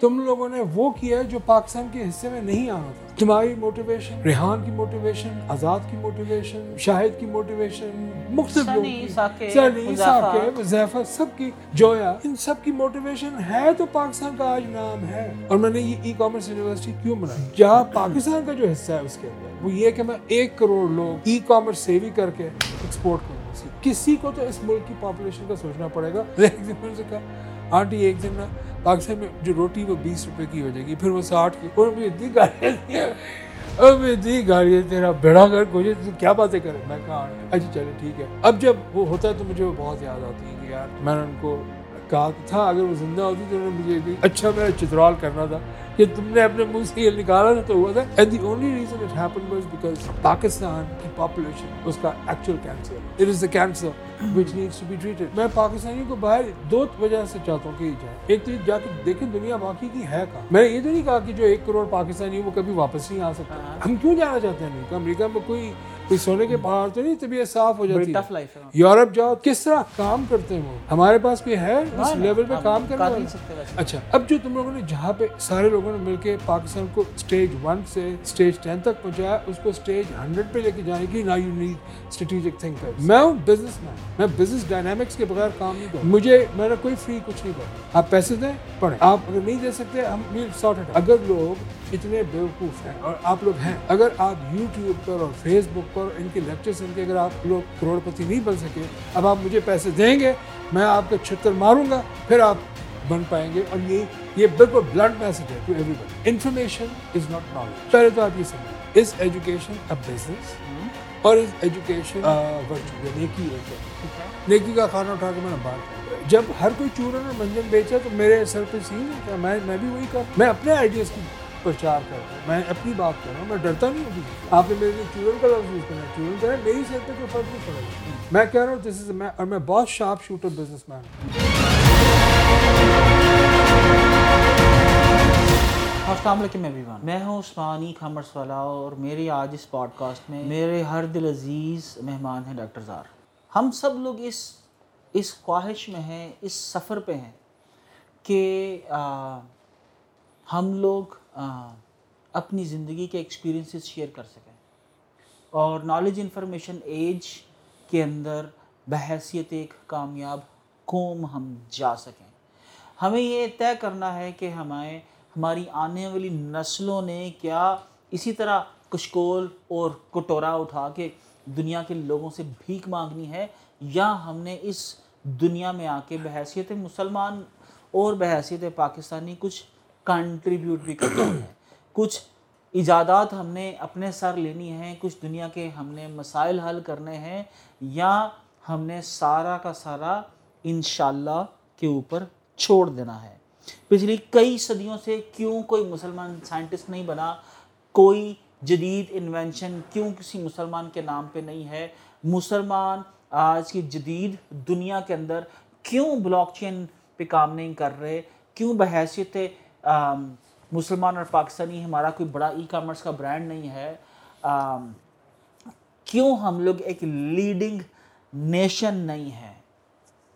تم لوگوں نے وہ کیا جو پاکستان کے حصے میں نہیں آنا تھا؟ تمہاری موٹیویشن ریحان کی موٹیویشن آزاد کی موٹیویشن شاہد کی موٹیویشن مختلف وظیفہ سب کی جویا ان سب کی موٹیویشن ہے تو پاکستان کا آج نام ہے۔ اور میں نے یہ ای کامرس یونیورسٹی کیوں بنائی؟ جہاں پاکستان کا جو حصہ ہے اس کے اندر وہ یہ کہ میں ایک کروڑ لوگ ای کامرس سیوی کر کے ایکسپورٹ کروں کسی کو تو اس ملک کی پاپولیشن کا سوچنا پڑے گا۔ ایک دن سے کہا آنٹی ایک دن نا پاکستان میں جو روٹی وہ بیس روپے کی ہو جائے گی، پھر وہ ساٹھ کی۔ اور میں اتنی گاڑیاں دیا میں اتنی گاڑیاں، تیرا بیڑا گھر کوئی تو کیا باتیں کرے میں کہا اچھا چلے، ٹھیک ہے۔ اب جب وہ ہوتا ہے تو مجھے وہ بہت یاد آتی ہے کہ یار، میں نے ان کو کہا تھا، اگر وہ زندہ ہوتی تو انہوں نے مجھے اچھا میرا چترال کرنا تھا۔ کہ تم نے اپنے منہ سے یہ نکالا تھا تو ہوا تھا۔ And the only reason it happen was because Pakistan کی پاپولیشن اس کا actual cancer it is the cancer which needs to be treated میں پاکستانیوں کو باہر دو وجہ سے چاہتا ہوں کہ جائے۔ ایک تو جا کے دیکھیں دنیا باقی کی ہے کہاں۔ میں نے یہ تو نہیں کہا کہ جو ایک کروڑ پاکستانی وہ کبھی واپس نہیں آ سکتا۔ ہم کیوں جانا چاہتے ہیں؟ امریکہ امریکہ میں کوئی کوئی سونے کے پہاڑ تو نہیں طبیعت صاف ہو جاتی ہے۔ یورپ جاؤ کس طرح کام کرتے ہیں وہ؟ ہمارے پاس کوئی ہے اس لیول پہ کام کرنے والا اچھا اب جو تم لوگوں نے جہاں پہ سارے لوگوں نے مل کے پاکستان کو اسٹیج ون سے اسٹیج ٹین تک پہنچایا اس کو اسٹیج ہنڈریڈ پہ لے کے جانے کی نا یو نیڈ اسٹریٹجک تھنکر میں ہوں بزنس مین میں بزنس ڈائنامکس کے بغیر کام نہیں کروں۔ مجھے نے کوئی فری کچھ نہیں کرا آپ پیسے دیں پڑھیں۔ آپ اگر نہیں دے سکتے ہم سارٹ اگر لوگ اتنے بیوقوف ہیں اور آپ لوگ ہیں۔ اگر آپ یوٹیوب پر اور فیس بک پر ان کے لیکچر سن کے اگر آپ لوگ کروڑ پتی نہیں بن سکے اب آپ مجھے پیسے دیں گے میں آپ کا چھتر ماروں گا پھر آپ بن پائیں گے۔ اور یہ یہ بالکل بلڈ میسج ہے to everybody information is not knowledge پہلے تو آپ یہ سمجھیں۔ از ایجوکیشن ا بزنس اور از ایجوکیشن ورچو نیکی ایک ہے۔ نیکی کا کھانا اٹھا کے میں نے بات جب ہر کوئی چورن اور منجن بیچا تو میرے سر پہ سین میں میں بھی وہی کر میں اپنے آئیڈیاز کی پرچار کر رہا ہوں۔ میں اپنی بات کر رہا ہوں، میں ڈرتا نہیں ہوں آپ نے میرے لیے چورن کا لفظ یوز کرنا چورن کریں میری سر پہ کوئی فرق نہیں پڑے گا میں کہہ رہا ہوں دس از میں اور میں بہت شارپ شوٹر بزنس مین ہوں۔ السلام علیکم ایوریون میں ہوں عثمانی کامرس والا اور میری آج اس پوڈ کاسٹ میں میرے ہر دل عزیز مہمان ہیں ڈاکٹر زار۔ ہم سب لوگ اس اس خواہش میں ہیں، اس سفر پہ ہیں کہ ہم لوگ اپنی زندگی کے ایکسپیرینسز شیئر کر سکیں۔ اور نالج انفارمیشن ایج کے اندر بحیثیت ایک کامیاب قوم ہم جا سکیں۔ ہمیں یہ طے کرنا ہے کہ ہمیں ہماری آنے والی نسلوں نے کیا اسی طرح کشکول اور کٹورا اٹھا کے دنیا کے لوگوں سے بھیک مانگنی ہے، یا ہم نے اس دنیا میں آ کے بحیثیت مسلمان اور بحیثیت پاکستانی کچھ کنٹریبیوٹ بھی کرنا ہے کچھ ایجادات ہم نے اپنے سر لینی ہیں، کچھ دنیا کے ہم نے مسائل حل کرنے ہیں، یا ہم نے سارا کا سارا انشاءاللہ کے اوپر چھوڑ دینا ہے۔ پچھلی کئی صدیوں سے کیوں کوئی مسلمان سائنٹسٹ نہیں بنا؟ کوئی جدید انوینشن کیوں کسی مسلمان کے نام پہ نہیں ہے؟ مسلمان آج کی جدید دنیا کے اندر کیوں بلاک چین پہ کام نہیں کر رہے؟ کیوں بحیثیت مسلمان اور پاکستانی، ہمارا کوئی بڑا ای کامرس کا برانڈ نہیں ہے۔ کیوں ہم لوگ ایک لیڈنگ نیشن نہیں ہے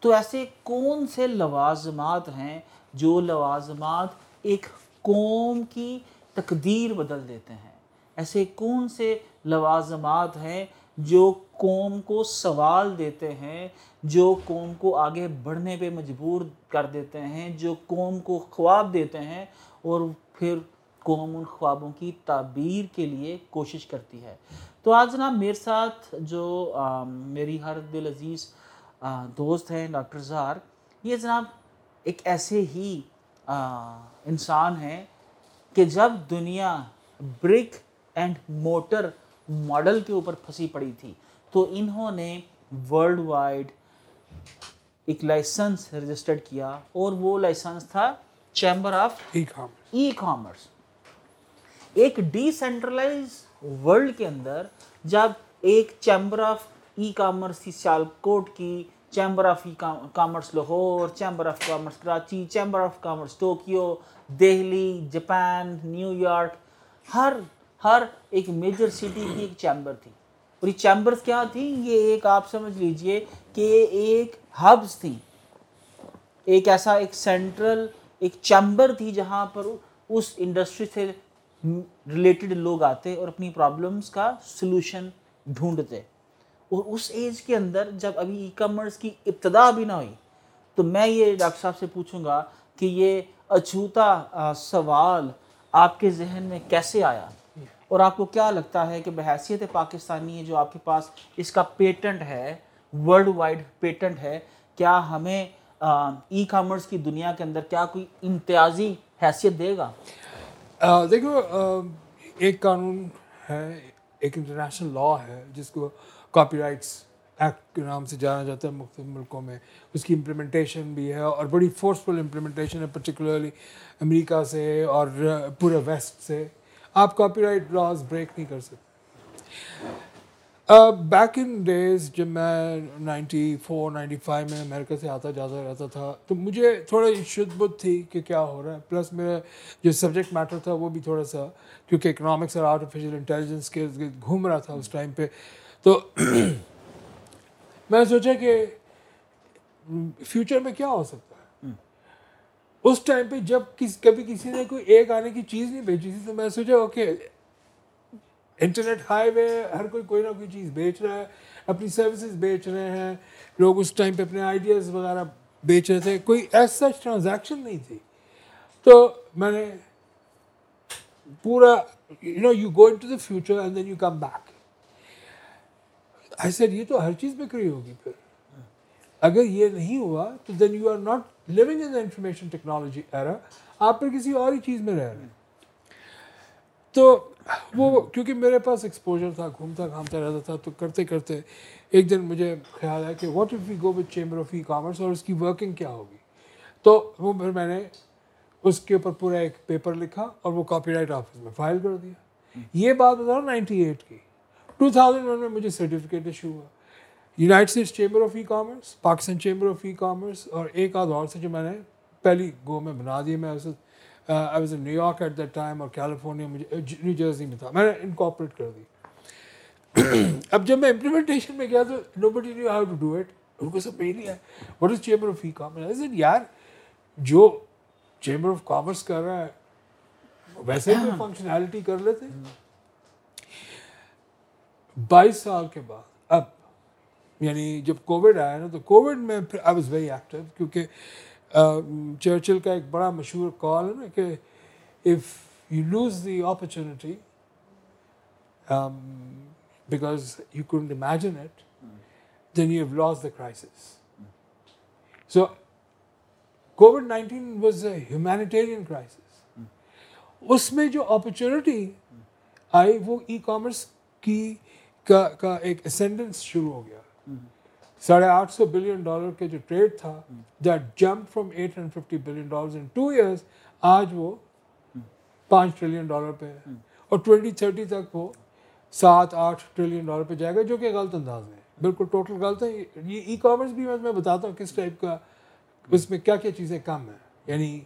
تو ایسے کون سے لوازمات ہیں جو لوازمات ایک قوم کی تقدیر بدل دیتے ہیں؟ ایسے کون سے لوازمات ہیں جو قوم کو سوال دیتے ہیں، جو قوم کو آگے بڑھنے پہ مجبور کر دیتے ہیں، جو قوم کو خواب دیتے ہیں اور پھر قوم ان خوابوں کی تعبیر کے لیے کوشش کرتی ہے۔ تو آج جناب میرے ساتھ جو میری ہر دل عزیز دوست ہیں ڈاکٹر زہار، یہ جناب ایک ایسے ہی انسان ہیں کہ جب دنیا برک اینڈ موٹر ماڈل کے اوپر پھنسی پڑی تھی۔ تو انہوں نے ورلڈ وائڈ ایک لائسنس رجسٹرڈ کیا اور وہ لائسنس تھا چیمبر آف ای کامرس ایک ڈی سینٹرلائز ورلڈ کے اندر جب ایک چیمبر آف ای کامرس کی سیالکوٹ کی chamber of commerce Lahore chamber of commerce Karachi chamber of commerce Tokyo Delhi Japan New York ہر ہر ایک میجر سٹی کی ایک چیمبر تھی۔ اور یہ چیمبرز کیا تھی یہ ایک آپ سمجھ لیجیے کہ ایک ہبز تھی ایک ایسا ایک سینٹرل ایک چیمبر تھی جہاں پر اس انڈسٹری سے ریلیٹڈ لوگ آتے اور اپنی پرابلمس کا سلوشن ڈھونڈتے۔ اور اس ایج کے اندر جب ابھی ای کامرس کی ابتدا بھی نہ ہوئی، تو میں یہ ڈاکٹر صاحب سے پوچھوں گا کہ یہ اچھوتا سوال آپ کے ذہن میں کیسے آیا؟ اور آپ کو کیا لگتا ہے کہ بحیثیت پاکستانی جو آپ کے پاس اس کا پیٹنٹ ہے ورلڈ وائڈ پیٹنٹ ہے، کیا ہمیں ای کامرس کی دنیا کے اندر کیا کوئی امتیازی حیثیت دے گا؟ دیکھو ایک قانون ہے، ایک انٹرنیشنل لا ہے، جس کو کاپی رائٹس ایکٹ کے نام سے جانا جاتا ہے مختلف ملکوں میں۔ اس کی امپلیمنٹیشن بھی ہے اور بڑی فورسفل امپلیمنٹیشن ہے پرٹیکولرلی امریکہ سے اور پورے ویسٹ سے۔ آپ کاپی رائٹ لاز بریک نہیں کر سکتے۔ بیک ان ڈیز جب میں نائنٹی فور، نائنٹی فائیو میں امریکہ سے آتا، جاتا رہتا تھا، تو مجھے تھوڑا شدھ بدھ تھی کہ کیا ہو رہا ہے۔ پلس میرا جو سبجیکٹ میٹر تھا وہ بھی تھوڑا سا، کیونکہ اکنامکس اور آرٹیفیشیل انٹیلیجنس کے گھوم رہا تھا اس ٹائم پہ۔ تو میں سوچا کہ فیوچر میں کیا ہو سکتا ہے؟ اس ٹائم پہ جب کبھی کسی نے کوئی ایک آنے کی چیز نہیں بیچی تھی تو میں سوچا اوکے انٹرنیٹ ہائی وے ہر کوئی کوئی نہ کوئی چیز بیچ رہا ہے، اپنی سروسز بیچ رہے ہیں، لوگ اس ٹائم پہ اپنے آئیڈیاز وغیرہ بیچ رہے تھے، کوئی ایسا ٹرانزیکشن نہیں تھی۔ تو میں نے پورا you know you go into the future and then you come back ایسے یہ تو ہر چیز میں کری ہوگی پھر۔ اگر یہ نہیں ہوا تو then you are not living in information technology era آپ پھر کسی اور ہی چیز میں رہ رہے ہیں۔ تو وہ کیونکہ میرے پاس ایکسپوجر تھا، گھومتا، گھامتا رہتا تھا، تو کرتے کرتے ایک دن مجھے خیال ہے کہ what if we go with chamber of e-commerce اور اس کی ورکنگ کیا ہوگی؟ تو وہ پھر میں نے اس کے اوپر پورا ایک پیپر لکھا اور وہ کاپی رائٹ آفس میں فائل کر دیا۔ یہ بات بتا نائنٹی ایٹ کی۔ ٹو تھاؤزینڈ ون میں مجھے سرٹیفکیٹ ایشو ہوا۔ United States chamber of e-commerce Pakistan chamber of e-commerce اور ایک آدھ اور سے جو میں نے پہلی گو میں بنا دی میں I was New York at that time اور کیلیفورنیا مجھے نیو جرسی میں تھا میں نے انکاپریٹ کر دی۔ اب جب میں امپلیمنٹیشن میں گیا تو nobody knew how to do it ان کو سب نہیں ہے what is chamber of e-commerce یار جو چیمبر آف کامرس کر رہا ہے ویسے بھی فنکشنالٹی کر لیتے۔ بائیس سال کے بعد اب یعنی جب کووڈ آیا نا تو کووڈ میں پھر آئی واز ویری ایکٹیو کیونکہ چرچل کا ایک بڑا مشہور کال ہے نا کہ if you lose the opportunity because you can't imagine it then you have lost the crisis so COVID nineteen was a humanitarian crisis اس میں جو اپرچونیٹی آئی وہ ای کامرس کی کا کا ایک اسینڈنس شروع ہو گیا۔ ساڑھے آٹھ سو بلین ڈالر کے جو ٹریڈ تھا that jump from eight hundred fifty billion dollar in two years آج وہ پانچ ٹریلین ڈالر پہ ہے۔ اور ٹوینٹی تھرٹی تک وہ سات آٹھ ٹریلین ڈالر پہ جائے گا، جو کہ غلط انداز میں بالکل ٹوٹل غلط ہے۔ یہ ای کامرس بھی میں بتاتا ہوں کس ٹائپ کا، اس میں کیا کیا چیزیں کم ہیں۔ یعنی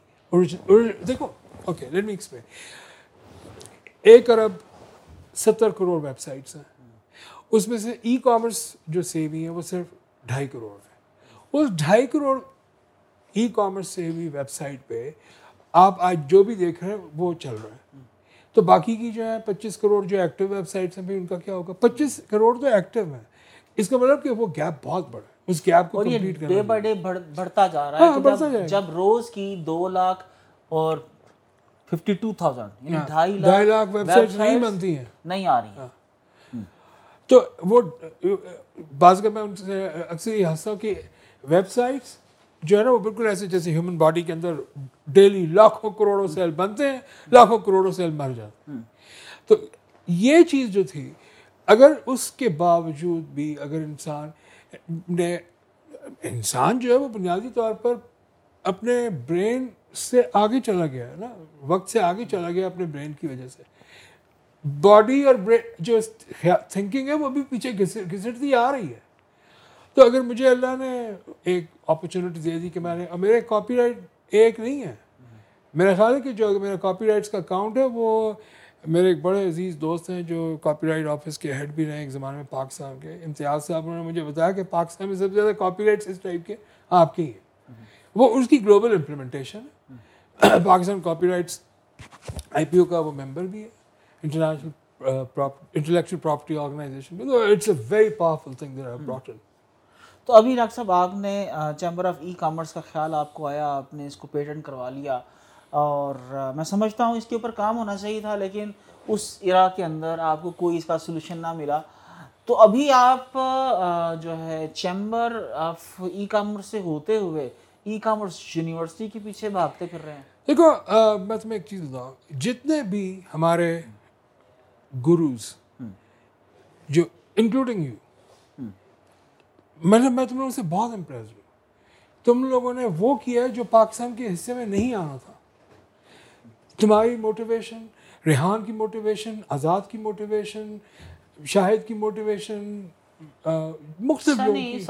دیکھو اوکے لیٹ می ایکسپلین ایک ارب ستر کروڑ ویب سائٹس ہیں۔ اس میں سے ای کامرس جو سیوی ہیں وہ صرف ڈھائی کروڑ ہے۔ اس ڈھائی کروڑ ای کامرس بھی ویب سائٹ پہ آپ آج جو بھی دیکھ رہے ہیں وہ چل رہا ہے۔ تو باقی کی جو ہے پچیس کروڑ جو ایکٹیو ویب سائٹس ہیں ان کا کیا ہوگا؟ پچیس کروڑ تو ایکٹیو ہیں۔ اس کا مطلب کہ وہ گیپ بہت بڑا ہے۔ اس گیپ کو کمپلیٹ کرنا ڈے بائی ڈے بڑھتا جا رہا ہے۔ ہاں، جب روز کی دو لاکھ اور ففٹی ٹو تھاؤزینڈ ڈھائی لاکھ ویب سائٹس نہیں بنتی ہیں۔ نہیں آ رہی ہیں۔ ہاں۔ تو وہ بعض کا میں ان سے اکثر یہ ہنستا ہوں کہ ویب سائٹس جو ہے نا وہ بالکل ایسے جیسے ہیومن باڈی کے اندر ڈیلی لاکھوں کروڑوں سیل بنتے ہیں لاکھوں کروڑوں سیل مر جاتے ہیں۔ تو یہ چیز جو تھی اگر اس کے باوجود بھی اگر انسان نے انسان جو ہے وہ بنیادی طور پر اپنے برین سے آگے چلا گیا ہے نا وقت سے آگے چلا گیا اپنے برین کی وجہ سے۔ باڈی اور جو تھنکنگ ہے وہ بھی پیچھے گھسٹتی آ رہی ہے۔ تو اگر مجھے اللہ نے ایک اپرچونیٹی دے دی کہ میں نے اور میرے کاپی رائٹ ایک نہیں ہے۔ میرا خیال ہے کہ جو میرا کاپی رائٹس کا اکاؤنٹ ہے وہ میرے ایک بڑے عزیز دوست ہیں جو کاپی رائٹ آفس کے ہیڈ بھی رہے ایک زمانے میں پاکستان کے۔ امتیاز صاحب انہوں نے مجھے بتایا کہ پاکستان میں سب سے زیادہ کاپی رائٹس اس ٹائپ کے آپ کے ہی ہیں۔ وہ اس کی گلوبل امپلیمنٹیشن ہے۔ Pakistan copyrights I P O کا وہ ممبر بھی ہے۔ International intellectual property organization it's a very powerful thing there brought تو ابھی ڈاکٹر صاحب آپ نے چیمبر آف ای کامرس کا خیال آپ کو آیا آپ نے اس کو پیٹنٹ کروا لیا۔ اور میں سمجھتا ہوں اس کے اوپر کام ہونا چاہیے تھا لیکن اس ارا کے اندر آپ کو کوئی اس کا سلوشن نہ ملا۔ تو ابھی آپ جو ہے چیمبر آف ای کامرس سے ہوتے ہوئے ای کامرس یونیورسٹی کے پیچھے بھاگتے پھر رہے ہیں۔ دیکھو میں تمہیں ایک چیز بتاؤں۔ جتنے بھی ہمارے گروز جو انکلوڈنگ یو میں میں تم لوگوں سے بہت امپریس ہوں۔ تم لوگوں نے وہ کیا جو پاکستان کے حصے میں نہیں آنا تھا۔ تمہاری موٹیویشن ریحان کی موٹیویشن آزاد کی موٹیویشن شاہد کی موٹیویشن مختلف کی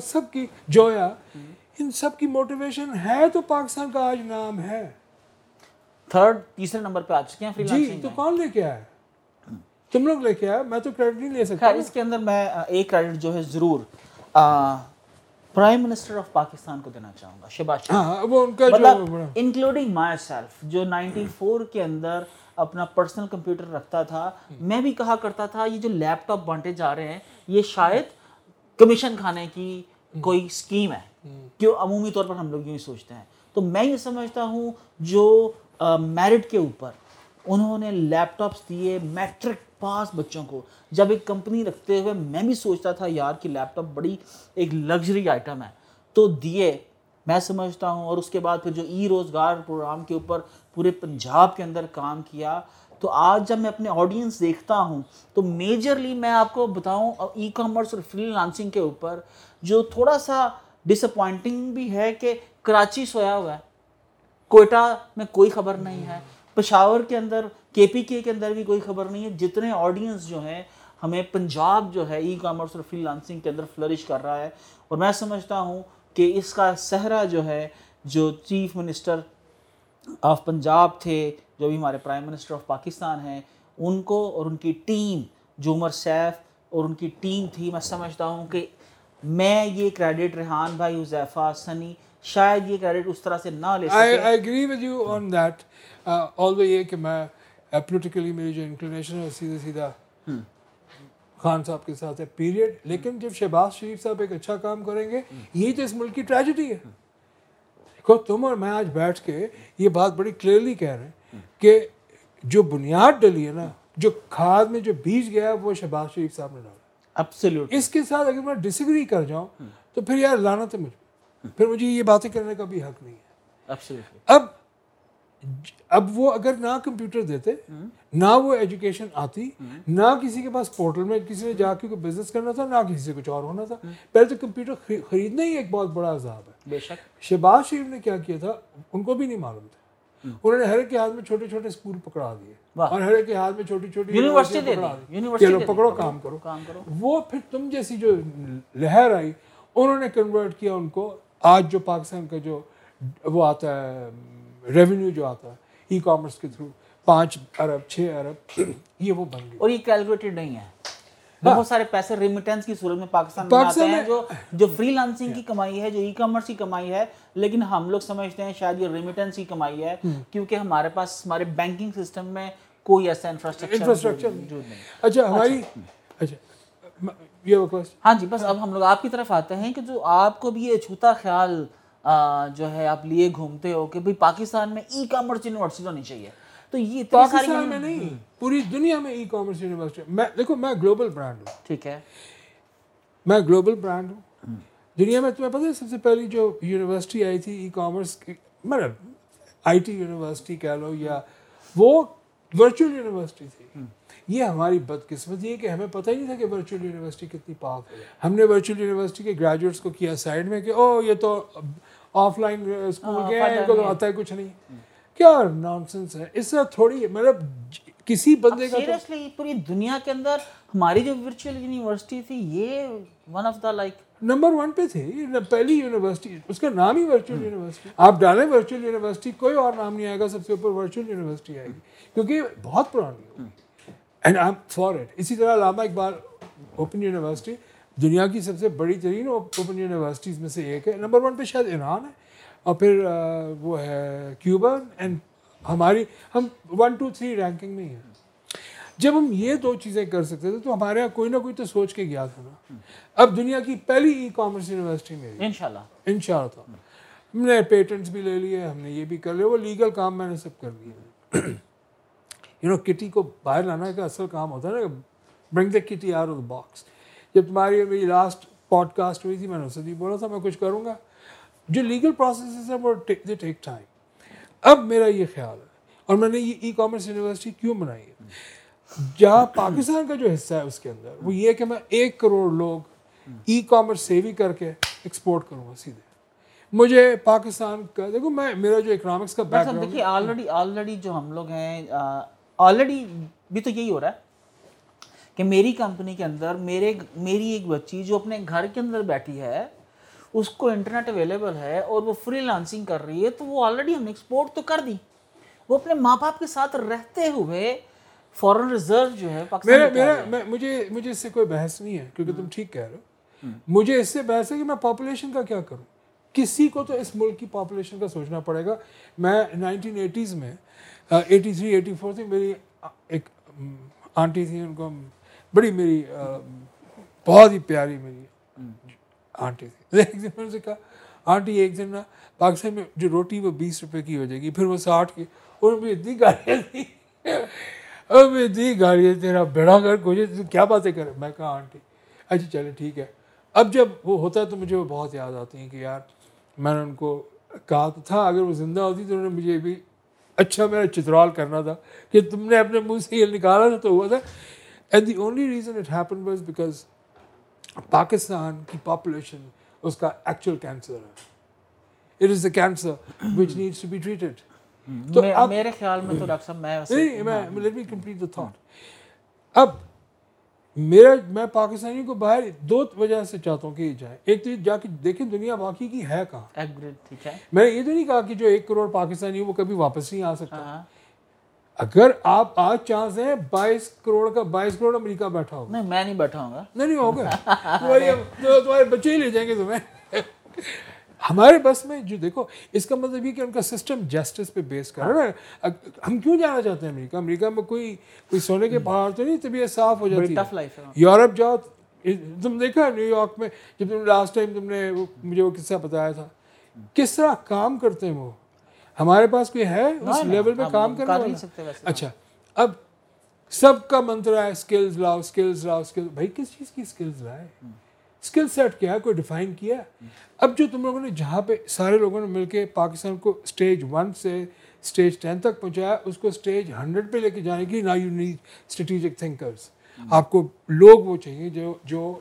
سب کی جویا ان سب کی موٹیویشن ہے تو پاکستان کا آج نام ہے۔ تھرڈ تیسرے نمبر پہ آ چکے ہیں جی تو کون لے کے آئے تم لوگ لے کے آئے میں تو کریڈٹ نہیں لے سکتا۔ اس کے اندر میں ایک کریڈٹ جو ہے ضرور پرائم منسٹر آف پاکستان کو دینا چاہوں گا مطلب انکلوڈنگ مائی سیلف جو نائنٹی فور کے اندر اپنا پرسنل کمپیوٹر رکھتا تھا میں بھی کہا کرتا تھا یہ جو لیپ ٹاپ بانٹے جا رہے ہیں یہ شاید کمیشن کھانے کی کوئی اسکیم ہے۔ کیوں؟ عمومی طور پر ہم لوگ یوں ہی سوچتے ہیں۔ تو میں یہ سمجھتا ہوں جو میرٹ کے اوپر انہوں نے لیپ ٹاپس دیے میٹرک پاس بچوں کو۔ جب ایک کمپنی رکھتے ہوئے میں بھی سوچتا تھا یار کہ لیپ ٹاپ بڑی ایک لگژری آئٹم ہے، تو دیے۔ میں سمجھتا ہوں، اور اس کے بعد پھر جو ای روزگار پروگرام کے اوپر پورے پنجاب کے اندر کام کیا۔ تو آج جب میں اپنے آڈینس دیکھتا ہوں، تو میجرلی میں آپ کو بتاؤں ای کامرس اور فری لانسنگ کے اوپر جو تھوڑا سا ڈس اپوائنٹنگ بھی ہے کہ کراچی سویا ہوا ہے۔ کوئٹہ میں کوئی خبر نہیں ہے۔ پشاور کے اندر، کے پی کے کے اندر بھی کوئی خبر نہیں ہے۔ جتنے آڈینس جو ہیں، ہمیں پنجاب جو ہے ای کامرس اور فری لانسنگ کے اندر فلرش کر رہا ہے۔ اور میں سمجھتا ہوں کہ اس کا صحرا جو ہے، جو چیف منسٹر آف پنجاب تھے، جو بھی ہمارے پرائم منسٹر آف پاکستان ہیں، ان کو اور ان کی ٹیم جو عمر سیف اور ان کی ٹیم تھی۔ میں سمجھتا ہوں کہ میں یہ کریڈٹ ریحان بھائی، حذیفہ، سنی شاید یہ کریڈٹ اس طرح سے نہ لے سکے۔ I agree with you on that all the یہ کہ میں پولیٹیکلی میری جو انکلینیشن ہے سیدھا سیدھا خان صاحب کے ساتھ ہے پیریڈ لیکن جب شہباز شریف صاحب ایک اچھا کام کریں گے یہی تو اس ملک کی ٹریجڈی ہے۔ دیکھو تم اور میں آج بیٹھ کے یہ بات بڑی کلیئرلی کہہ رہے ہیں کہ جو بنیاد ڈلی ہے نا جو کھاد میں جو بیج گیا ہے وہ شہباز شریف صاحب نے ڈالا۔ اس کے ساتھ اگر میں ڈس ایگری کر جاؤں تو پھر یار لانا تو مجھے پھر مجھے یہ باتیں کرنے کا بھی حق نہیں ہے۔ اب اب وہ اگر نہ کمپیوٹر دیتے نہ وہ ایجوکیشن آتی نہ کسی کے پاس پورٹل میں کسی نے جا کے کوئی بزنس کرنا تھا نہ کسی سے کچھ اور ہونا تھا۔ پہلے تو کمپیوٹر خریدنا ہی ایک بہت بڑا عذاب ہے۔ بے شک۔ شہباز شریف نے کیا کیا تھا ان کو بھی نہیں معلوم تھا۔ انہوں نے ہر ایک کے ہاتھ میں چھوٹے چھوٹے اسکول پکڑا دیے۔ اور ہر ایک کے ہاتھ میں چھوٹی چھوٹی چلو پکڑو کام کرو۔ وہ پھر تم جیسی جو لہر آئی انہوں نے کنورٹ کیا ان کو۔ آج جو پاکستان کا جو وہ آتا ہے ریونیو جو آتا ہے ای کامرس کے تھرو پانچ ارب چھ ارب یہ وہ بن گئی اور یہ کیلکولیٹڈ نہیں ہے۔ بہت ہاں۔ سارے پیسے ریمیٹنس کی صورت میں پاکستان میں آتے ہیں جو جو فری لانسنگ کی کمائی ہے جو ای کامرس کی کمائی ہے لیکن ہم لوگ سمجھتے ہیں شاید یہ ریمیٹنس کی کمائی ہے کیونکہ ہمارے پاس ہمارے بینکنگ سسٹم میں کوئی ایسا انفراسٹرکچر نہیں۔ اچھا ہماری اچھا۔ ہاں جی بس اب ہم لوگ آپ کی طرف آتے ہیں کہ جو آپ کو بھی یہ چھوتا خیال جو ہے آپ لیے گھومتے ہو کہ بھائی پاکستان میں ای کامرس یونیورسٹی ہونی چاہیے۔ تو یہ پاکستان میں نہیں پوری دنیا میں ای کامرس یونیورسٹی میں دیکھو میں گلوبل برانڈ ہوں۔ ٹھیک ہے۔ میں گلوبل برانڈ ہوں۔ دنیا میں تمہیں پتہ ہے سب سے پہلی جو یونیورسٹی آئی تھی ای کامرس کی مطلب آئی ٹی یونیورسٹی کہہ لو یا وہ ورچوئل یونیورسٹی تھی۔ یہ ہماری بدقسمتی ہے کہ ہمیں پتہ ہی نہیں تھا کہ ورچوئل یونیورسٹی کتنی پاک ہے۔ ہم نے ورچوئل یونیورسٹی کے گریجویٹس کو کیا سائڈ میں کہ او یہ تو آف لائن اسکول کے ہیں ان کو تو آتا ہے کچھ نہیں۔ کیا نانسنس ہے۔ اس سے تھوڑی مطلب کسی بندے کا سیریسلی پوری دنیا کے اندر ہماری جو ورچوئل یونیورسٹی تھی یہ one of the like number one پہ تھی پہلی یونیورسٹی اس کا نام ہی ورچوئل یونیورسٹی آپ ڈالیں ورچوئل یونیورسٹی کوئی اور نام نہیں آئے گا سب سے اوپر ورچوئل یونیورسٹی آئے گی۔ کیونکہ بہت پرانی and I am for it اسی طرح علامہ اقبال اوپن یونیورسٹی دنیا کی سب سے بڑی ترین اوپن یونیورسٹیز میں سے ایک ہے۔ نمبر ون پہ شاید ایران ہے اور پھر وہ ہے کیوبا۔ اینڈ ہماری ہم ون ٹو تھری رینکنگ میں ہی ہیں۔ جب ہم یہ دو چیزیں کر سکتے تھے تو ہمارے یہاں کوئی نہ کوئی تو سوچ کے گیا تھا نا۔ اب دنیا کی پہلی ای کامرس یونیورسٹی میں ان شاء اللہ ان شاء اللہ ہم نے پیٹنٹس بھی لے لیے ہم نے یہ بھی کر لیا وہ لیگل کام میں نے سب کر لیا یو نو کٹی کو باہر لانا کا اصل کام ہوتا ہے نا برنگ دا کٹی آر آف دا باکس جب تمہاری میری لاسٹ پوڈ کاسٹ ہوئی تھی میں نے اسے بھی بولا تھا میں کچھ کروں گا جو لیگل پروسیسز ہیں وہ دے ٹیک ٹائم اب میرا یہ خیال ہے اور میں نے یہ ای کامرس یونیورسٹی کیوں بنائی ہے جہاں پاکستان کا جو حصہ ہے اس کے اندر وہ یہ کہ میں ایک کروڑ لوگ ای کامرس سیوی کر کے ایکسپورٹ کروں گا سیدھے مجھے پاکستان کا دیکھو میں میرا جو اکنامکس کا بیک گراؤنڈ دیکھیے آلریڈی آلریڈی جو ہم لوگ ہیں آلریڈی بھی تو یہی ہو رہا ہے کہ میری کمپنی کے اندر میرے میری ایک بچی جو اپنے گھر کے اندر بیٹھی ہے اس کو انٹرنیٹ اویلیبل ہے اور وہ فری لانسنگ کر رہی ہے تو وہ آلریڈی ہم نے ایکسپورٹ تو کر دی۔ وہ اپنے ماں باپ کے ساتھ رہتے ہوئے فورن ریزرو جو ہے مجھے مجھے اس سے کوئی بحث نہیں ہے کیونکہ تم ٹھیک کہہ رہے ہو۔ مجھے اس سے بحث ہے کہ میں پاپولیشن کا کیا کروں؟ کسی کو تو اس ملک کی پاپولیشن کا سوچنا پڑے گا۔ میں نائنٹین ایٹیز میں ایٹی تھری ایٹی فور تھی میری ایک آنٹی تھی ان کو بڑی میری بہت ہی پیاری میری آنٹی تھی ایک دن میں نے کہا، آنٹی، ایک دن نا پاکستان میں جو روٹی وہ بیس روپے کی ہو جائے گی، پھر وہ ساٹھ کی۔ اور مجھے اتنی گاڑیاں تھی اور میں اتنی گاڑیاں تیرا بیڑا کر کوئی کیا باتیں کرے میں کہا، آنٹی اچھا چلے، ٹھیک ہے۔ اب جب وہ ہوتا ہے تو مجھے وہ بہت یاد آتی ہیں کہ یار میں نے ان کو کہا تو تھا اگر وہ زندہ ہوتی تو انہوں نے مجھے بھی اچھا میرا چترال کرنا تھا کہ تم نے اپنے منہ سے یہ نکالا تھا تو ہوا تھا۔ And the only reason it happen was because Pakistan کی پاپولیشن اس کا ایکچوئل کینسر ہے۔ It is the cancer which needs to be treated تو میرے خیال میں تو ڈاکٹر صاحب میں میں let me complete the thought اب میرا میں پاکستانی کو باہر دو وجہ سے چاہتا ہوں کہ یہ جائے۔ ایک تو جا کے دیکھیں دنیا باقی کی ہے کہاں۔ میں نے یہ تو نہیں کہا کہ جو ایک کروڑ پاکستانی وہ کبھی واپس نہیں آ سکتا۔ ہاں۔ اگر آپ آج چانس ہیں بائیس کروڑ کا بائیس کروڑ امریکہ بیٹھا ہوگا۔ نہیں میں نہیں بیٹھا ہوں گا۔ نہیں ہوگا۔ تمہارے بچے ہی لے جائیں گے تمہیں۔ ہمارے بس میں جو دیکھو اس کا مطلب یہ کہ ان کا سسٹم جسٹس پہ بیس کر رہا ہے۔ ہم کیوں جانا چاہتے ہیں امریکہ؟ امریکہ میں کوئی کوئی سونے کے پہاڑ تو نہیں طبیعت صاف ہو جاتی ہے۔ یورپ جاؤ تم دیکھا نیو یارک میں جب تم لاسٹ ٹائم تم نے مجھے وہ قصہ بتایا تھا۔ کس طرح کام کرتے ہیں وہ؟ ہمارے پاس کوئی ہے؟ اس لیول پہ کام کرنے والا؟ اچھا اب سب کا منترا ہے اسکلز لاؤ اسکلز لاؤ اسکل بھائی کس چیز کی اسکلز لائے؟ اسکل سیٹ کیا ہے، کوئی ڈیفائن کیا ہے. اب جو تم لوگوں نے جہاں پہ سارے لوگوں نے مل کے پاکستان کو اسٹیج ون سے اسٹیج ٹین تک پہنچایا، اس کو اسٹیج ہنڈریڈ پہ لے کے جانے کی نا یو نیڈ اسٹریٹجک تھنکرس آپ کو لوگ وہ چاہیے جو جو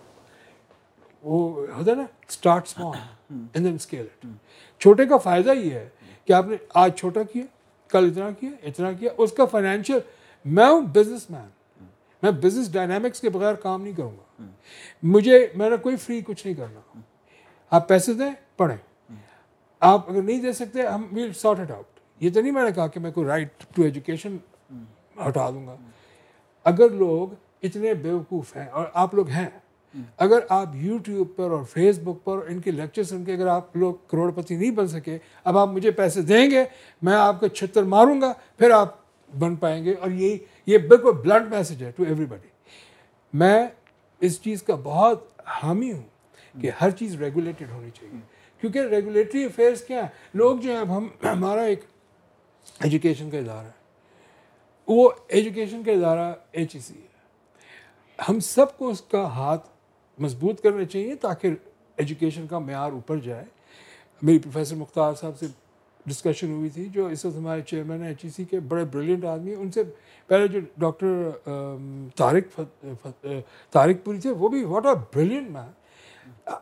وہ ہوتا ہے نا start small and then scale it چھوٹے کا فائدہ یہ ہے کہ آپ نے آج چھوٹا کیا، کل اتنا کیا اتنا کیا، اس کا فائنینشیل میں ہوں بزنس مین میں بزنس ڈائنامکس کے بغیر کام نہیں کروں گا۔ مجھے میں نے کوئی فری کچھ نہیں کرنا۔ آپ پیسے دیں، پڑھیں۔ آپ اگر نہیں دے سکتے، ہم ویل سارٹ اٹ آؤٹ یہ تو نہیں میں نے کہا کہ میں کوئی رائٹ ٹو ایجوکیشن ہٹا دوں گا۔ اگر لوگ اتنے بیوقوف ہیں، اور آپ لوگ ہیں، اگر آپ یوٹیوب پر اور فیس بک پر ان کے لیکچر سن کے اگر آپ لوگ کروڑ پتی نہیں بن سکے، اب آپ مجھے پیسے دیں گے، میں آپ کا چھتر ماروں گا، پھر آپ بن پائیں گے۔ اور یہی، یہ بالکل بلڈ میسج ہے ٹو ایوری بڈی میں اس چیز کا بہت حامی ہوں کہ ہر چیز ریگولیٹڈ ہونی چاہیے۔ کیونکہ ریگولیٹری افیئرس کیا ہیں؟ لوگ جو ہیں، اب ہم، ہمارا ایک ایجوکیشن کا ادارہ ہے۔ وہ ایجوکیشن کا ادارہ ایچ ای سی ہے۔ ہم سب کو اس کا ہاتھ مضبوط کرنا چاہیے تاکہ ایجوکیشن کا معیار اوپر جائے۔ میری پروفیسر مختار صاحب سے ڈسکشن ہوئی تھی جو اس وقت ہمارے چیئرمین ایچ ای سی کے، بڑے بریلینٹ آدمی ہیں۔ ان سے پہلے جو ڈاکٹر طارق طارق پوری تھے، وہ بھی واٹ آر بریلینٹ مین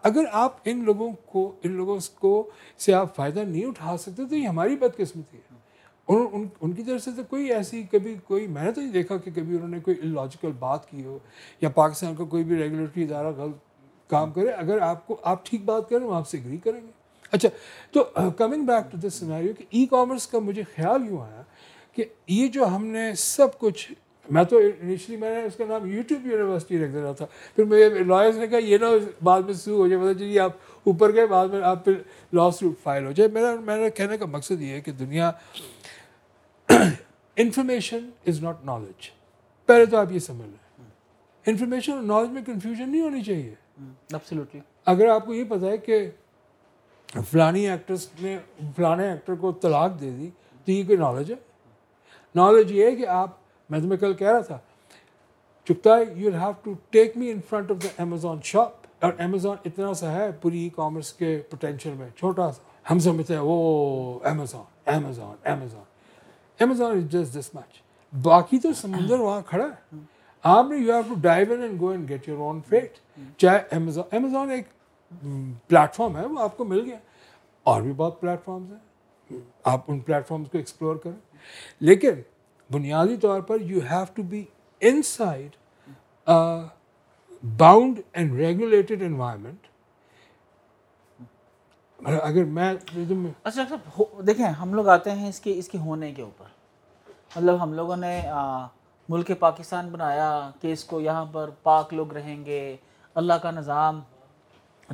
اگر آپ ان لوگوں کو، ان لوگوں کو سے آپ فائدہ نہیں اٹھا سکتے تو یہ ہماری بدقسمتی ہے۔ ان ان ان کی طرف سے تو کوئی ایسی کبھی کوئی، میں نے تو نہیں دیکھا کہ کبھی انہوں نے کوئی لاجیکل بات کی ہو یا پاکستان کا کوئی بھی ریگولیٹری ادارہ غلط کام کرے۔ اگر آپ کو، آپ ٹھیک بات کریں وہ آپ سے اگری کریں گے۔ اچھا تو coming back to this scenario کہ ای کامرس کا مجھے خیال یوں آیا کہ یہ جو ہم نے سب کچھ میں تو انیشلی میں نے اس کا نام یوٹیوب یونیورسٹی رکھ دینا تھا پھر میرے لائرس نے کہا یہ نا بعد میں سو ہو جائے مطلب جی آپ اوپر گئے بعد میں آپ پھر لا سوٹ فائل ہو جائے۔ میرا نے کہنے کا مقصد یہ ہے کہ دنیا انفارمیشن از ناٹ نالج پہلے تو آپ یہ سمجھ لیں۔ انفارمیشن اور نالج میں کنفیوژن نہیں ہونی چاہیے۔ اگر آپ کو یہ پتا ہے کہ فلانی ایکٹرس نے، فلانے ایکٹر کو طلاق دے دی، تو یہ کوئی نالج ہے؟ نالج یہ ہے کہ آپ، میں تمہیں کل کہہ رہا تھا چکتا ہے you have to take me in front of the Amazon shop اور امیزون اتنا سا ہے، پوری ای کامرس کے پوٹینشیل میں، چھوٹا سا۔ ہم سمجھتے ہیں وہ Amazon Amazon Amazon Amazon is just this much باقی تو سمندر وہاں کھڑا ہے۔ آپ نے you have to dive in and go and get your own feet چاہے امیزون امیزون ایک پلیٹ فارم ہے، وہ آپ کو مل گیا۔ اور بھی بہت پلیٹ فارمز ہیں۔ آپ ان پلیٹ فارمز کو ایکسپلور کریں۔ لیکن بنیادی طور پر you have to be inside bound and regulated environment اگر میں اچھا, اچھا، دیکھیں، ہم لوگ آتے ہیں اس کے اس کے ہونے کے اوپر۔ مطلب ہم لوگوں نے ملک پاکستان بنایا کہ اس کو یہاں پر پاک لوگ رہیں گے، اللہ کا نظام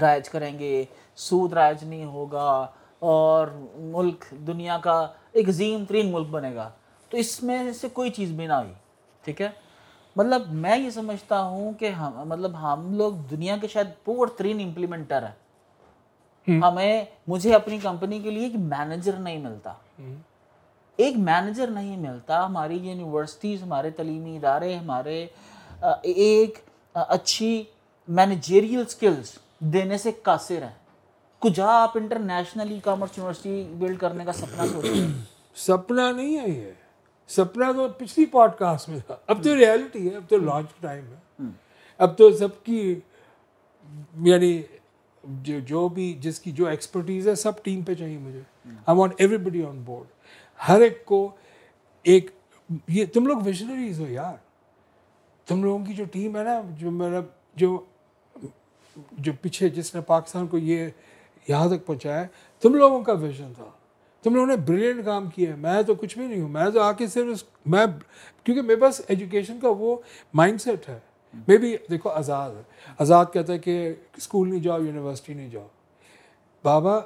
رائج کریں گے سود رائج نہیں ہوگا اور ملک دنیا کا ایک عظیم ترین ملک بنے گا۔ تو اس میں سے کوئی چیز بھی نہ ہوئی ٹھیک ہے؟ مطلب میں یہ سمجھتا ہوں کہ ہم مطلب ہم لوگ دنیا کے شاید پور ترین امپلیمنٹر ہیں۔ ہمیں مجھے اپنی کمپنی کے لیے ایک مینیجر نہیں ملتا۔ ایک مینیجر نہیں ملتا۔ ہماری یونیورسٹیز ہمارے تعلیمی ادارے ہمارے ایک اچھی مینیجیریل سکلز دینے سے قاصر ہیں۔ کجا آپ international e commerce university build کرنے کا سپنا سوچ رہے ہیں۔ سپنا نہیں ہے یہ۔ سپنا تو پچھلی پوڈ کاسٹ میں تھا۔ اب تو ریالٹی ہے اب تو لانچ ٹائم ہے۔ اب تو سب کی یعنی جو جو بھی جس کی جو ایکسپرٹیز ہے سب ٹیم پہ چاہیے مجھے۔ I want everybody on board ہر ایک کو ایک یہ تم لوگ ویژنریز ہو یار۔ تم لوگوں کی جو ٹیم ہے نا جو میرا جو جو پیچھے جس نے پاکستان کو یہ یہاں تک پہنچایا تم لوگوں کا ویژن تھا۔ تم لوگوں نے بریلینٹ کام کیا ہے۔ میں تو کچھ بھی نہیں ہوں۔ میں تو آ کے صرف میں کیونکہ میرے پاس ایجوکیشن کا وہ مائنڈ سیٹ ہے۔ میں بھی دیکھو آزاد ہے۔ آزاد کہتا ہے کہ اسکول نہیں جاؤ یونیورسٹی نہیں جاؤ۔ بابا،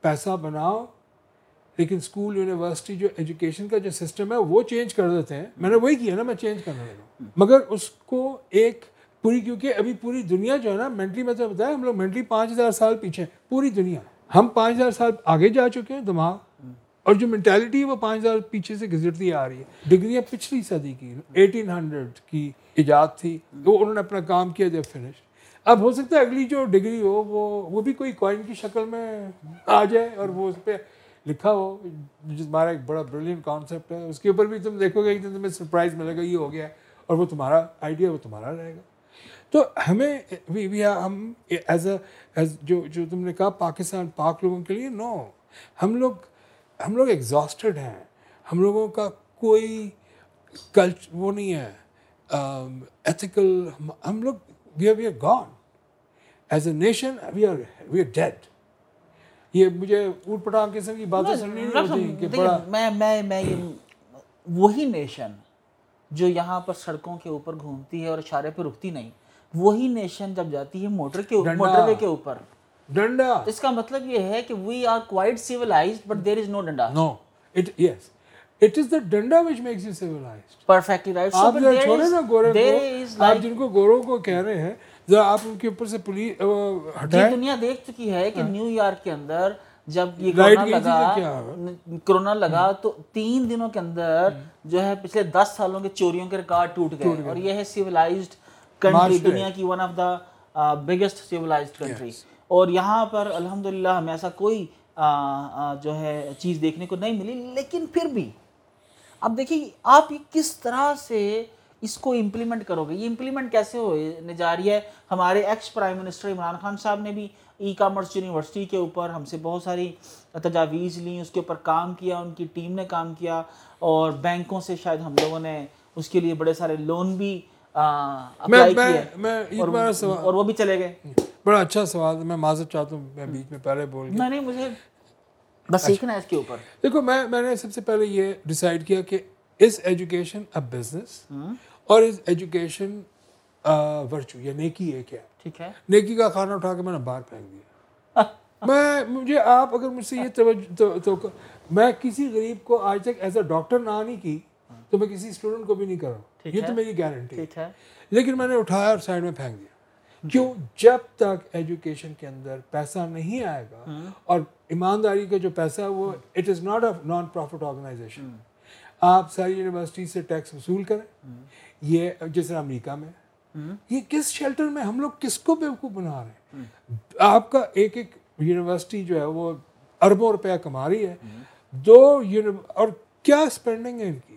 پیسہ بناؤ، لیکن اسکول یونیورسٹی جو ایجوکیشن کا جو سسٹم ہے، وہ چینج کر دیتے ہیں۔ میں نے وہی کیا نا، میں چینج کرنے لگا مگر اس کو ایک پوری، کیونکہ ابھی پوری دنیا جو ہے نا مینٹلی میں تو بتایا، ہم لوگ مینٹلی پانچ ہزار سال پیچھے پوری دنیا۔ ہم پانچ ہزار سال آگے جا چکے ہیں دماغ، اور جو مینٹیلٹی ہے وہ پانچ ہزار پیچھے سے گزرتی آ رہی ہے۔ ڈگریاں پچھلی صدی کی ایٹین ہنڈریڈ کی ایجاد تھی، وہ انہوں نے اپنا کام کیا جب فنش اب ہو سکتا ہے اگلی جو ڈگری ہو، وہ وہ بھی کوئی کوائن کی شکل میں آ جائے اور وہ اس پہ لکھا ہو جس ہمارا ایک بڑا بریلین کانسیپٹ ہے۔ اس کے اوپر بھی تم دیکھو گے تمہیں سرپرائز ملے گا، یہ ہو گیا اور وہ تمہارا آئیڈیا وہ تمہارا رہے گا۔ تو ہمیں ہم ایز اے ایز جو جو تم نے کہا پاکستان پاک لوگوں کے لیے نو ہم لوگ ہم لوگ ایگزاسٹڈ ہیں. ہم لوگوں کا کوئی کلچ وہ نہیں ہے. ایتھیکل ہم لوگ we are we are gone as a nation we are we are dead یہ مجھے اوٹ پٹانگ قسم کی باتیں سننی نہیں ہوتی کہ بڑا میں میں میں وہی نیشن جو یہاں پر سڑکوں کے اوپر گھومتی ہے اور اشارے پہ رکتی نہیں۔ وہی نیشن جب جاتی ہے موٹر کے موٹر وے کے اوپر۔ ڈنڈا۔ اس کا مطلب یہ ہے کہ we are quite civilized but there is no danda. No it yes it is the danda which makes you civilized perfectly right آپ چھوڑے نا گورے کو آپ جن کو گوروں کو کہہ رہے ہیں ذرا آپ ان کے اوپر سے پولیس ہٹائیں دنیا دیکھ چکی ہے کہ نیو یارک کے اندر جب یہ کرونا لگا کرونا لگا تو تین دنوں کے اندر جو ہے پچھلے دس سالوں کے چوریوں کے ریکارڈ ٹوٹ گئے اور یہ ہے سیولائزڈ کنٹری دنیا کی one of the biggest civilized country اور یہاں پر الحمدللہ ہمیں ایسا کوئی جو ہے چیز دیکھنے کو نہیں ملی لیکن پھر بھی اب دیکھیے آپ یہ کس طرح سے اس کو امپلیمنٹ کرو گے یہ امپلیمنٹ کیسے ہونے جا رہی ہے؟ ہمارے ex prime minister Imran Khan صاحب نے بھی ای کامرس یونیورسٹی کے اوپر ہم سے بہت ساری تجاویز لیں اس کے اوپر کام کیا ان کی ٹیم نے کام کیا اور بینکوں سے شاید ہم لوگوں نے اس کے لیے بڑے سارے لون بھی اور وہ بھی چلے گئے۔ بڑا اچھا سوال میں معذرت چاہتا ہوں میں بیچ میں پہلے بول گیا۔ نہیں مجھے بس سیکھنا ہے اس کے اوپر۔ دیکھو میں میں نے سب سے پہلے یہ ڈیسائیڈ کیا کہ از ایجوکیشن اے بزنس اور از ایجوکیشن ورچو یا نیکی ہے ٹھیک ہے۔ نیکی کا کھانا اٹھا کے میں نے باہر پھینک دیا۔ میں مجھے آپ اگر مجھ سے یہ توجہ تو میں کسی غریب کو آج تک ایز اے ڈاکٹر نہ نہیں کی تو میں کسی اسٹوڈنٹ کو بھی نہیں کر رہا ہوں۔ یہ تو میری گارنٹی ہے۔ لیکن میں نے اٹھایا اور سائڈ میں پھینک دیا۔ کیوں؟ جب تک ایجوکیشن کے اندر پیسہ نہیں آئے گا اور ایمانداری کا جو پیسہ ہے وہ it is not a non profit organization آپ ساری یونیورسٹی سے ٹیکس وصول کریں۔ یہ جس طرح امریکہ میں یہ کس شیلٹر میں ہم لوگ کس کو بیوقوف بنا رہے ہیں؟ آپ کا ایک ایک یونیورسٹی جو ہے وہ اربوں روپیہ کما رہی ہے۔ دو اور کیا اسپینڈنگ ہے ان کی؟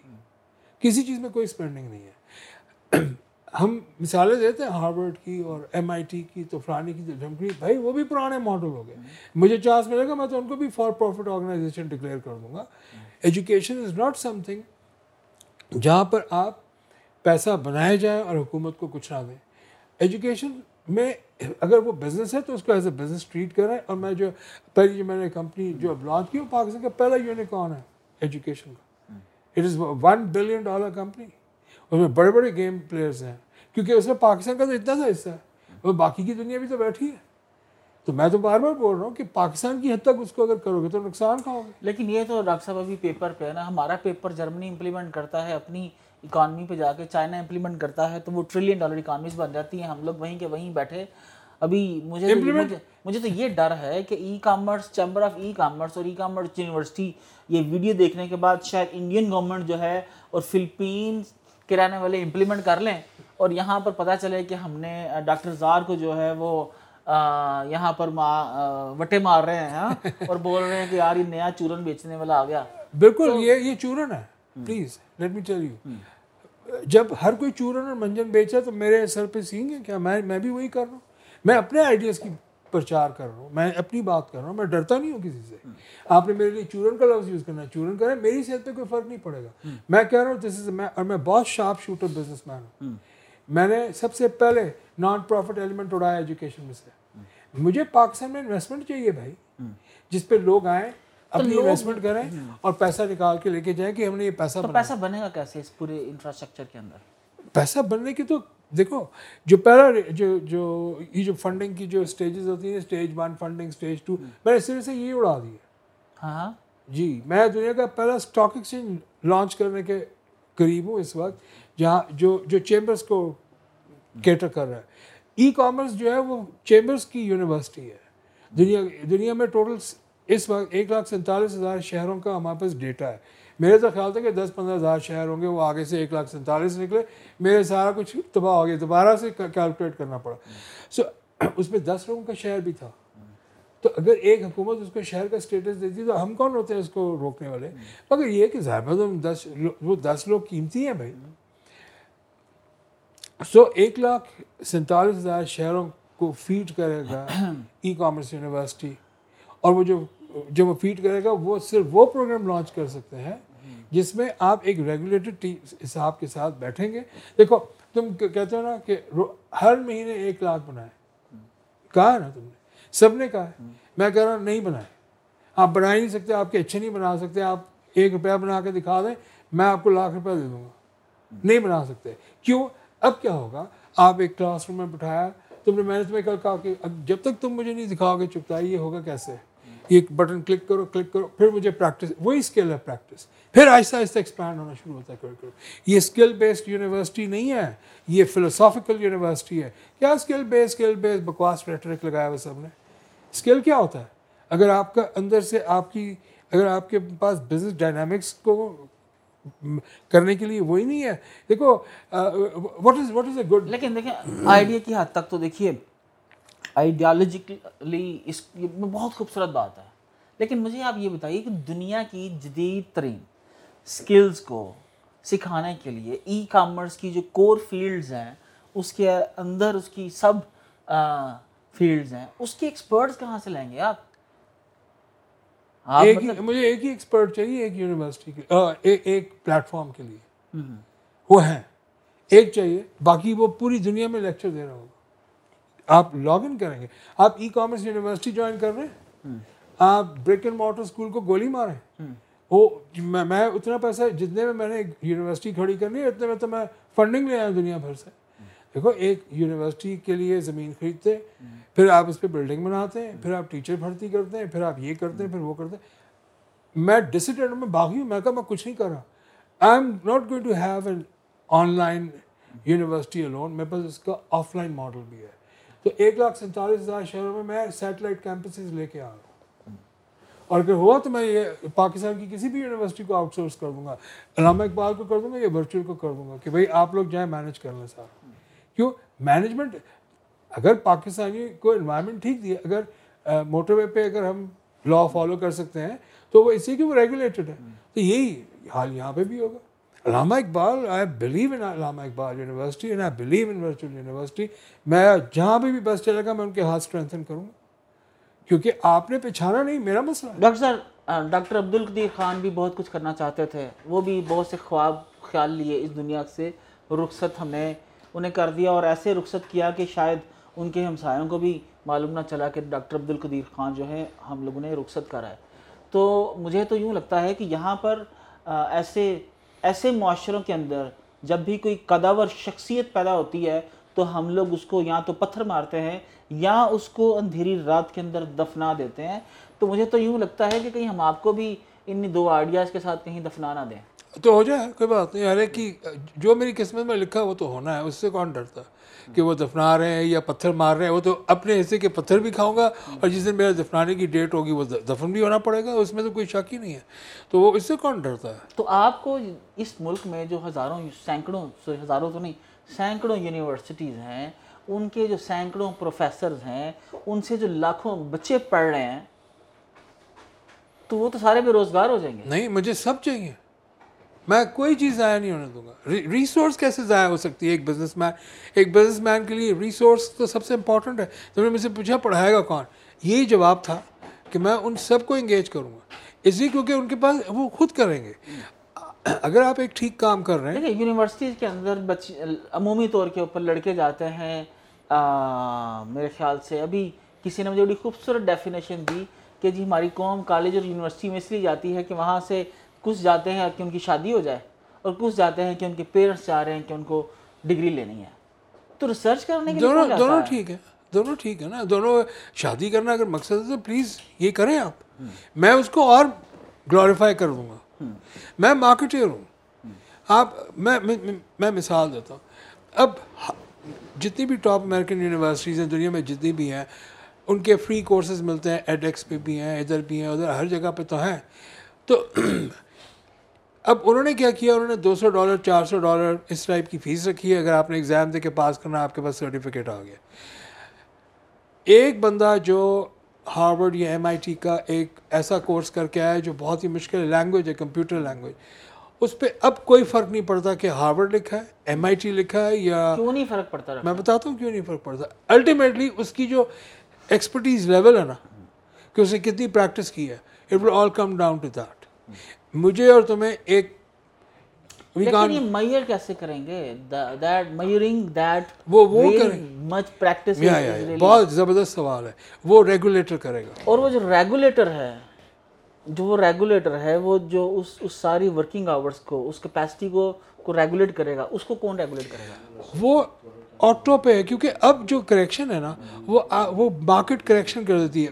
کسی چیز میں کوئی اسپینڈنگ نہیں ہے۔ ہم مثالیں دیتے ہیں ہارورڈ کی اور ایم آئی ٹی کی تو فلانی کی تو جھمکڑی بھائی وہ بھی پرانے ماڈل ہو گئے۔ مجھے چانس ملے گا، میں تو ان کو بھی فار پروفٹ آرگنائزیشن ڈکلیئر کر دوں گا۔ Education is not something جہاں پر آپ پیسہ بنایا جائے اور حکومت کو کچھ نہ دیں۔ ایجوکیشن میں اگر وہ بزنس ہے تو اس کو ایز اے بزنس ٹریٹ کریں۔ اور میں جو پہلی جو میں نے کمپنی جو اب لانچ کی وہ پاکستان کا پہلا یونیکارن ہے۔ ایجوکیشن کا۔ It is one billion dollar company اس میں بڑے بڑے گیم پلیئرس ہیں کیونکہ اس میں پاکستان کا تو اتنا سا حصہ ہے اور باقی کی دنیا بھی تو بیٹھی ہے تو میں تو بار بار بول رہا ہوں کہ پاکستان کی حد تک اس کو اگر کرو گے تو نقصان کھاؤ گے لیکن یہ تو ڈاکٹر صاحب ابھی پیپر پہ ہے نا ہمارا پیپر جرمنی امپلیمنٹ کرتا ہے اپنی اکانومی پہ جا کے چائنا امپلیمنٹ کرتا ہے تو وہ ٹریلین ڈالر اکانومیز بن جاتی ہیں ہم لوگ وہیں کے وہیں بیٹھے ابھی مجھے مجھے تو یہ ڈر ہے کہ e commerce chamber of e commerce اور ای کامرس یونیورسٹی یہ ویڈیو دیکھنے کے بعد شاید انڈین گورنمنٹ جو ہے اور فلپینس کے رہنے والے امپلیمنٹ کر لیں اور یہاں پر پتہ چلے کہ ہم نے ڈاکٹر زار کو جو ہے وہ یہاں پر وٹے مار رہے ہیں ہاں، اور بول رہے ہیں کہ یار یہ نیا چورن بیچنے والا آ گیا۔ بالکل یہ یہ چورن ہے۔ Please let me tell you جب ہر کوئی چورن اور منجن بیچا تو میرے سر پہ سینگ ہے۔ کیا میں میں بھی وہی کر رہا ہوں؟ میں اپنے آئیڈیاز کی پرچار کر رہا ہوں میں اپنی بات کر رہا ہوں میں ڈرتا نہیں ہوں کسی سے۔ آپ نے میرے لیے چورن کا لفظ یوز کرنا چورن کریں میری صحت پہ کوئی فرق نہیں پڑے گا۔ میں کہہ رہا ہوں دس از میں اور میں بہت شارپ شوٹر بزنس مین ہوں۔ میں نے سب سے پہلے نان پروفٹ ایلیمنٹ اڑایا ایجوکیشن میں سے۔ مجھے پاکستان میں انویسٹمنٹ چاہیے بھائی۔ جس پہ لوگ آئیں اپنی انویسٹمنٹ کریں اور پیسہ نکال کے لے کے جائیں کہ ہم نے یہ پیسہ پیسہ بنے گا کیسے اس پورے انفراسٹرکچر کے اندر؟ پیسہ بننے کی تو دیکھو جو پہلا جو جو یہ جو فنڈنگ کی جو اسٹیجز ہوتی ہیں stage one funding stage two میں نے صرف سے یہ اڑا دی ہے ہاں۔ جی میں دنیا کا پہلا اسٹاک ایکسچینج لانچ کرنے کے قریب ہوں اس وقت جہاں جو جو چیمبرس کو کیٹر کر رہا ہے۔ ای کامرس جو ہے وہ چیمبرس کی یونیورسٹی ہے۔ دنیا دنیا میں ٹوٹل اس وقت ایک لاکھ سینتالیس ہزار شہروں کا ہمارے پاس ڈیٹا ہے۔ میرے تو خیال تھا کہ دس پندرہ ہزار شہر ہوں گے وہ آگے سے ایک لاکھ سینتالیس نکلے۔ میرے سارا کچھ تباہ ہو گیا دوبارہ سے کیلکولیٹ کرنا پڑا۔ سو اس میں دس لوگوں کا شہر بھی تھا۔ تو اگر ایک حکومت اس کو شہر کا اسٹیٹس دیتی تو ہم کون ہوتے ہیں اس کو روکنے والے؟ مگر یہ کہ ظاہر دس وہ دس لوگ قیمتی ہیں بھائی۔ سو ایک لاکھ سینتالیس ہزار شہروں کو فیڈ کرے گا ای کامرس یونیورسٹی۔ اور وہ جو جب وہ فیڈ کرے گا، وہ صرف وہ پروگرام لانچ کر سکتے ہیں جس میں آپ ایک ریگولیٹڈ حساب کے ساتھ بیٹھیں گے۔ دیکھو، تم کہتے ہو نا کہ ہر مہینے ایک لاکھ بنائے۔ کہا ہے نا تم نے؟ سب نے کہا ہے۔ میں کہہ رہا ہوں، نہیں بنائے۔ آپ بنا ہی نہیں سکتے، آپ کے اچھے نہیں بنا سکتے، آپ ایک روپیہ بنا کے دکھا دیں، میں آپ کو لاکھ روپیہ دے دوں گا۔ نہیں بنا سکتے۔ کیوں؟ اب کیا ہوگا؟ آپ ایک کلاس روم میں بٹھایا، تم نے میں نے تمہیں کل کہا کہ جب تک تم مجھے نہیں دکھاؤ گے چپتا یہ ہوگا کیسے؟ ایک بٹن کلک کرو کلک کرو، پھر مجھے پریکٹس وہی اسکل ہے پریکٹس پھر آہستہ آہستہ ایکسپینڈ ہونا شروع ہوتا ہے، کرو کرو۔ یہ اسکل بیسڈ یونیورسٹی نہیں ہے، یہ فلوسافیکل یونیورسٹی ہے۔ کیا اسکل بیس اسکل بیس بکواس ریٹرک لگایا ہوا سب نے اسکل کیا ہوتا ہے؟ اگر آپ کا اندر سے آپ کی، اگر آپ کے پاس بزنس ڈائنامکس کو کرنے کے لیے وہی نہیں ہے۔ دیکھو what is what is a good لیکن دیکھیں آئیڈیا کی حد تک تو دیکھیے آئیڈیالوجیکلی اس یہ بہت خوبصورت بات ہے۔ لیکن مجھے آپ یہ بتائیے کہ دنیا کی جدید ترین اسکلز کو سکھانے کے لیے ای کامرس کی جو کور فیلڈز ہیں اس کے اندر اس کی سب فیلڈز ہیں۔ اس کے ایکسپرٹس کہاں سے لیں گے آپ؟ مطلب مجھے ایک ہی ایکسپرٹ چاہیے ایک یونیورسٹی کے ایک پلیٹ فارم کے لیے۔ وہ ہیں۔ ایک چاہیے باقی وہ پوری دنیا میں لیکچر دے رہا ہوگا۔ آپ لاگ ان کریں گے۔ آپ ای کامرس یونیورسٹی جوائن کر رہے ہیں۔ آپ بریک اینڈ مارٹر اسکول کو گولی ماریں وہ میں میں اتنا پیسہ جتنے میں میں نے یونیورسٹی کھڑی کرنی ہے اتنے میں تو میں فنڈنگ لے آیا دنیا بھر سے۔ دیکھو ایک یونیورسٹی کے لیے زمین خریدتے پھر آپ اس پہ بلڈنگ بناتے ہیں پھر آپ ٹیچر بھرتی کرتے ہیں پھر آپ یہ کرتے ہیں پھر وہ کرتے ہیں۔ میں ڈسٹینڈ میں باغی ہوں میں کہا میں کچھ نہیں کر رہا۔ I am not going to have an online university alone میرے پاس اس کا آف لائن ماڈل بھی ہے۔ تو ایک لاکھ سینتالیس ہزار شہروں میں میں سیٹلائٹ کیمپسز لے کے آ رہا ہوں۔ اور اگر ہوا تو میں یہ پاکستان کی کسی بھی یونیورسٹی کو آؤٹ سورس کر دوں گا۔ علامہ اقبال کو کر دوں گا یا ورچوئل کو کر دوں گا کہ بھائی آپ لوگ جائیں مینیج کر لیں سارا کیوں؟ مینجمنٹ اگر پاکستانی کو انوائرمنٹ ٹھیک دی، اگر موٹر وے پہ اگر ہم لا فالو کر سکتے ہیں تو وہ اسی کی وہ ریگولیٹڈ ہے۔ تو یہی حال یہاں پہ بھی ہوگا۔ علامہ Iqbal I believe in Allama Iqbal university and I believe in virtual university میں جہاں پہ بھی بس چلے گا میں ان کے ہاتھ اسٹرینتھن کروں گا۔ کیونکہ آپ نے پہچانا نہیں، میرا مسئلہ ڈاکٹر صاحب ڈاکٹر عبد القدیر خان بھی بہت کچھ کرنا چاہتے تھے۔ وہ بھی بہت سے خواب، خیال لیے اس دنیا سے۔ رخصت ہم نے انہیں کر دیا اور ایسے رخصت کیا کہ شاید ان کے ہمسایوں کو بھی معلوم نہ چلا کہ ڈاکٹر عبد القدیر خان جو ہے ہم لوگوں نے رخصت کرا ہے۔ تو مجھے تو یوں لگتا ہے کہ یہاں پر ایسے ایسے معاشروں کے اندر جب بھی کوئی قداور شخصیت پیدا ہوتی ہے، تو ہم لوگ اس کو یا تو پتھر مارتے ہیں یا اس کو اندھیری رات کے اندر دفنا دیتے ہیں۔ تو مجھے تو یوں لگتا ہے کہ کہیں ہم آپ کو بھی ان دو آئیڈیاز کے ساتھ کہیں دفنا نہ دیں۔ تو ہو جائے کوئی بات نہیں۔ ارے کہ جو میری قسمت میں لکھا وہ تو ہونا ہے اس سے کون ڈرتا کہ وہ دفنا رہے ہیں یا پتھر مار رہے ہیں وہ تو اپنے حصے کے پتھر بھی کھاؤں گا اور جس دن میرا دفنانے کی ڈیٹ ہوگی وہ دفن بھی ہونا پڑے گا اس میں تو کوئی شک ہی نہیں ہے۔ تو وہ اس سے کون ڈرتا ہے؟ تو آپ کو اس ملک میں جو ہزاروں سینکڑوں ہزاروں تو نہیں سینکڑوں یونیورسٹیز ہیں ان کے جو سینکڑوں پروفیسرز ہیں ان سے جو لاکھوں بچے پڑھ رہے ہیں تو وہ تو سارے بے روزگار ہو جائیں گے۔ نہیں مجھے سب چاہیے۔ میں کوئی چیز ضائع نہیں ہونے دوں گا۔ ریسورس کیسے ضائع ہو سکتی ہے ایک بزنس مین ایک بزنس مین کے لیے ریسورس تو سب سے امپورٹنٹ ہے۔ تو میں مجھ سے پوچھا، پڑھائے گا کون؟ یہی جواب تھا کہ میں ان سب کو انگیج کروں گا۔ اس لیے کیونکہ ان کے پاس وہ خود کریں گے۔ اگر آپ ایک ٹھیک کام کر رہے ہیں۔ یونیورسٹیز کے اندر بچ عمومی طور کے اوپر لڑکے جاتے ہیں میرے خیال سے ابھی کسی نے مجھے بڑی خوبصورت ڈیفینیشن دی کہ جی ہماری قوم کالج اور یونیورسٹی میں اس لیے جاتی ہے کہ وہاں سے کچھ جاتے ہیں کہ ان کی شادی ہو جائے اور کچھ جاتے ہیں کہ ان کے پیرنٹس چاہ رہے ہیں کہ ان کو ڈگری لینی ہے۔ تو ریسرچ کرنے کے دونوں دونوں ٹھیک ہے دونوں ٹھیک ہے نا۔ دونوں شادی کرنا اگر مقصد ہے تو پلیز یہ کریں آپ۔ میں اس کو اور گلوریفائی کر دوں گا۔ میں مارکیٹر ہوں۔ آپ میں میں مثال دیتا ہوں۔ اب جتنی بھی ٹاپ امریکن یونیورسٹیز ہیں دنیا میں جتنی بھی ہیں ان کے فری کورسز ملتے ہیں ایڈیکس پہ بھی ہیں ادھر بھی ہیں ادھر ہر جگہ پہ تو ہیں۔ تو اب انہوں نے کیا کیا؟ انہوں نے دو سو ڈالر چار سو ڈالر اس ٹائپ کی فیس رکھی ہے۔ اگر آپ نے ایگزام دے کے پاس کرنا آپ کے پاس سرٹیفکیٹ آ گیا۔ ایک بندہ جو ہارورڈ یا ایم آئی ٹی کا ایک ایسا کورس کر کے آیا جو بہت ہی مشکل لینگویج ہے کمپیوٹر لینگویج اس پہ اب کوئی فرق نہیں پڑتا کہ ہارورڈ لکھا ہے ایم آئی ٹی لکھا ہے یا کیوں نہیں فرق پڑتا میں بتاتا ہوں کیوں نہیں فرق پڑتا۔ الٹیمیٹلی اس کی جو ایکسپرٹیز لیول ہے نا کہ اسے کتنی پریکٹس کی ہے it will all come down to that مجھے اور تمہیں ایک لیکن یہ میئر کیسے کریں گے؟ دیٹ میئرنگ دیٹ وہ وہ کریں مچ پریکٹس بہت زبردست سوال ہے۔ وہ ریگولیٹر کرے گا۔ اور وہ جو ریگولیٹر ہے جو وہ ریگولیٹر ہے وہ جو اس اس ساری ورکنگ آورس کو اس کیپیسٹی کو کو ریگولیٹ کرے گا۔ اس کو کون ریگولیٹ کرے گا؟ وہ آٹو پہ ہے کیونکہ اب جو کریکشن ہے نا وہ وہ مارکیٹ کریکشن کر دیتی ہے۔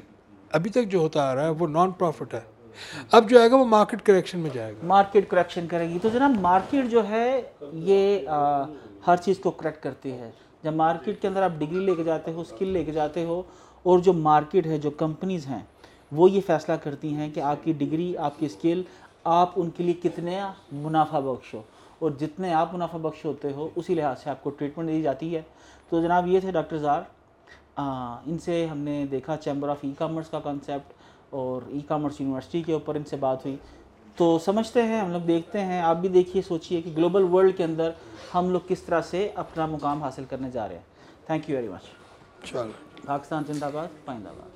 ابھی تک جو ہوتا آ رہا ہے وہ نان پروفٹ ہے۔ اب جو آئے گا وہ مارکیٹ کریکشن میں جائے گا۔ مارکیٹ کریکشن کرے گی۔ تو جناب مارکیٹ جو ہے، یہ ہر چیز کو کریکٹ کرتی ہے۔ جب مارکیٹ کے اندر آپ ڈگری لے کے جاتے ہو اسکل لے کے جاتے ہو، اور جو مارکیٹ ہے، جو کمپنیز ہیں، وہ یہ فیصلہ کرتی ہیں کہ آپ کی ڈگری آپ کی اسکل آپ ان کے لیے کتنے منافع بخش ہو۔ اور جتنے آپ منافع بخش ہوتے ہو، اسی لحاظ سے آپ کو ٹریٹمنٹ دی جاتی ہے۔ تو جناب یہ تھے ڈاکٹر زار۔ ان سے ہم نے دیکھا چیمبر آف ای کامرس کا کنسیپٹ اور ای کامرس یونیورسٹی کے اوپر ان سے بات ہوئی۔ تو سمجھتے ہیں ہم لوگ دیکھتے ہیں۔ آپ بھی دیکھیے سوچیے کہ گلوبل ورلڈ کے اندر ہم لوگ کس طرح سے اپنا مقام حاصل کرنے جا رہے ہیں۔ تھینک یو ویری مچ چلو۔ پاکستان زندہ باد پائندہ باد۔